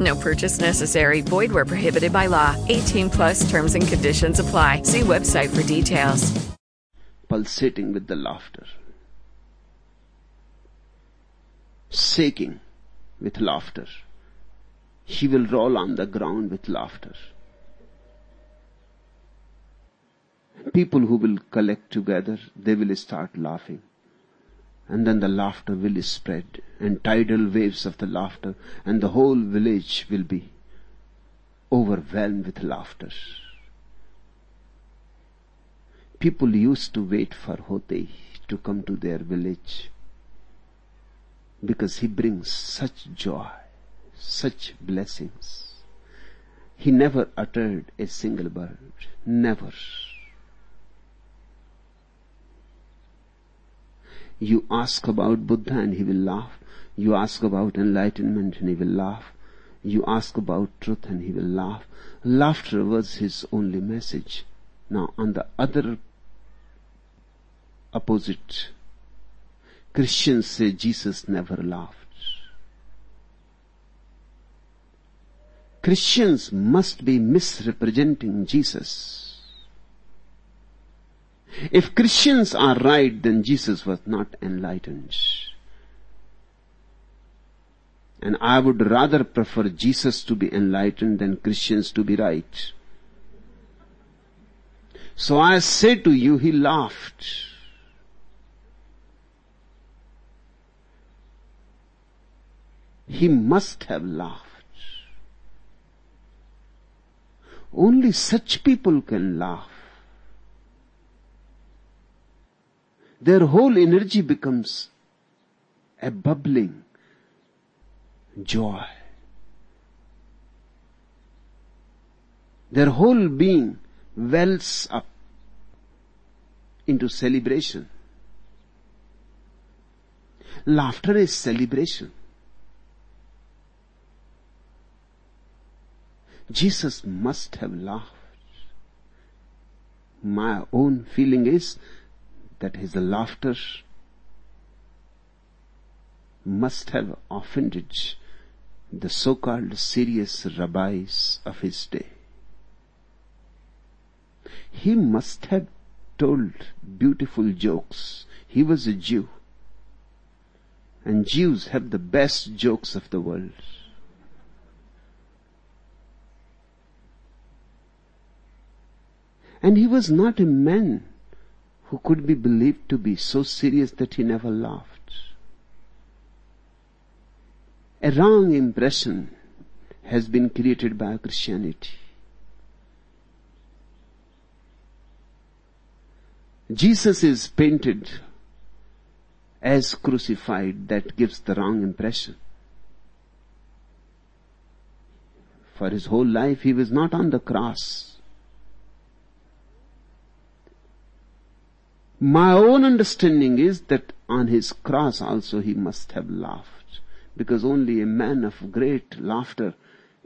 No purchase necessary. Void where prohibited by law. 18 plus terms and conditions apply. See website for details. Pulsating with the laughter. Shaking with laughter. He will roll on the ground with laughter. People who will collect together, they will start laughing and then the laughter will spread and tidal waves of the laughter and the whole village will be overwhelmed with laughter. People used to wait for Hotei to come to their village because he brings such joy, such blessings. He never uttered a single word, never. You ask about Buddha and he will laugh. You ask about enlightenment and he will laugh. You ask about truth and he will laugh. Laughter was his only message. Now on the other opposite, Christians say Jesus never laughed. Christians must be misrepresenting Jesus. If Christians are right, then Jesus was not enlightened. And I would rather prefer Jesus to be enlightened than Christians to be right. So I say to you, he laughed. He must have laughed. Only such people can laugh. Their whole energy becomes a bubbling joy. Their whole being wells up into celebration. Laughter is celebration. Jesus must have laughed. My own feeling is that his laughter must have offended the so-called serious rabbis of his day. He must have told beautiful jokes. He was a Jew. And Jews have the best jokes of the world. And he was not a man who could be believed to be so serious that he never laughed. A wrong impression has been created by Christianity. Jesus is painted as crucified that gives the wrong impression. For his whole life he was not on the cross. My own understanding is that on his cross also he must have laughed, because only a man of great laughter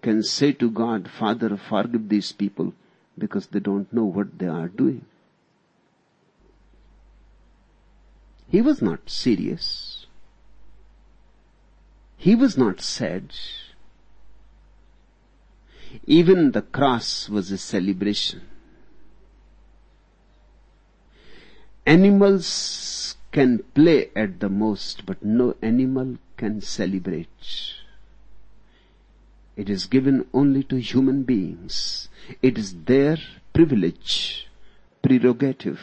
can say to God, Father, forgive these people because they don't know what they are doing. He was not serious. He was not sad. Even the cross was a celebration. Animals can play at the most, but no animal can celebrate. It is given only to human beings. It is their privilege, prerogative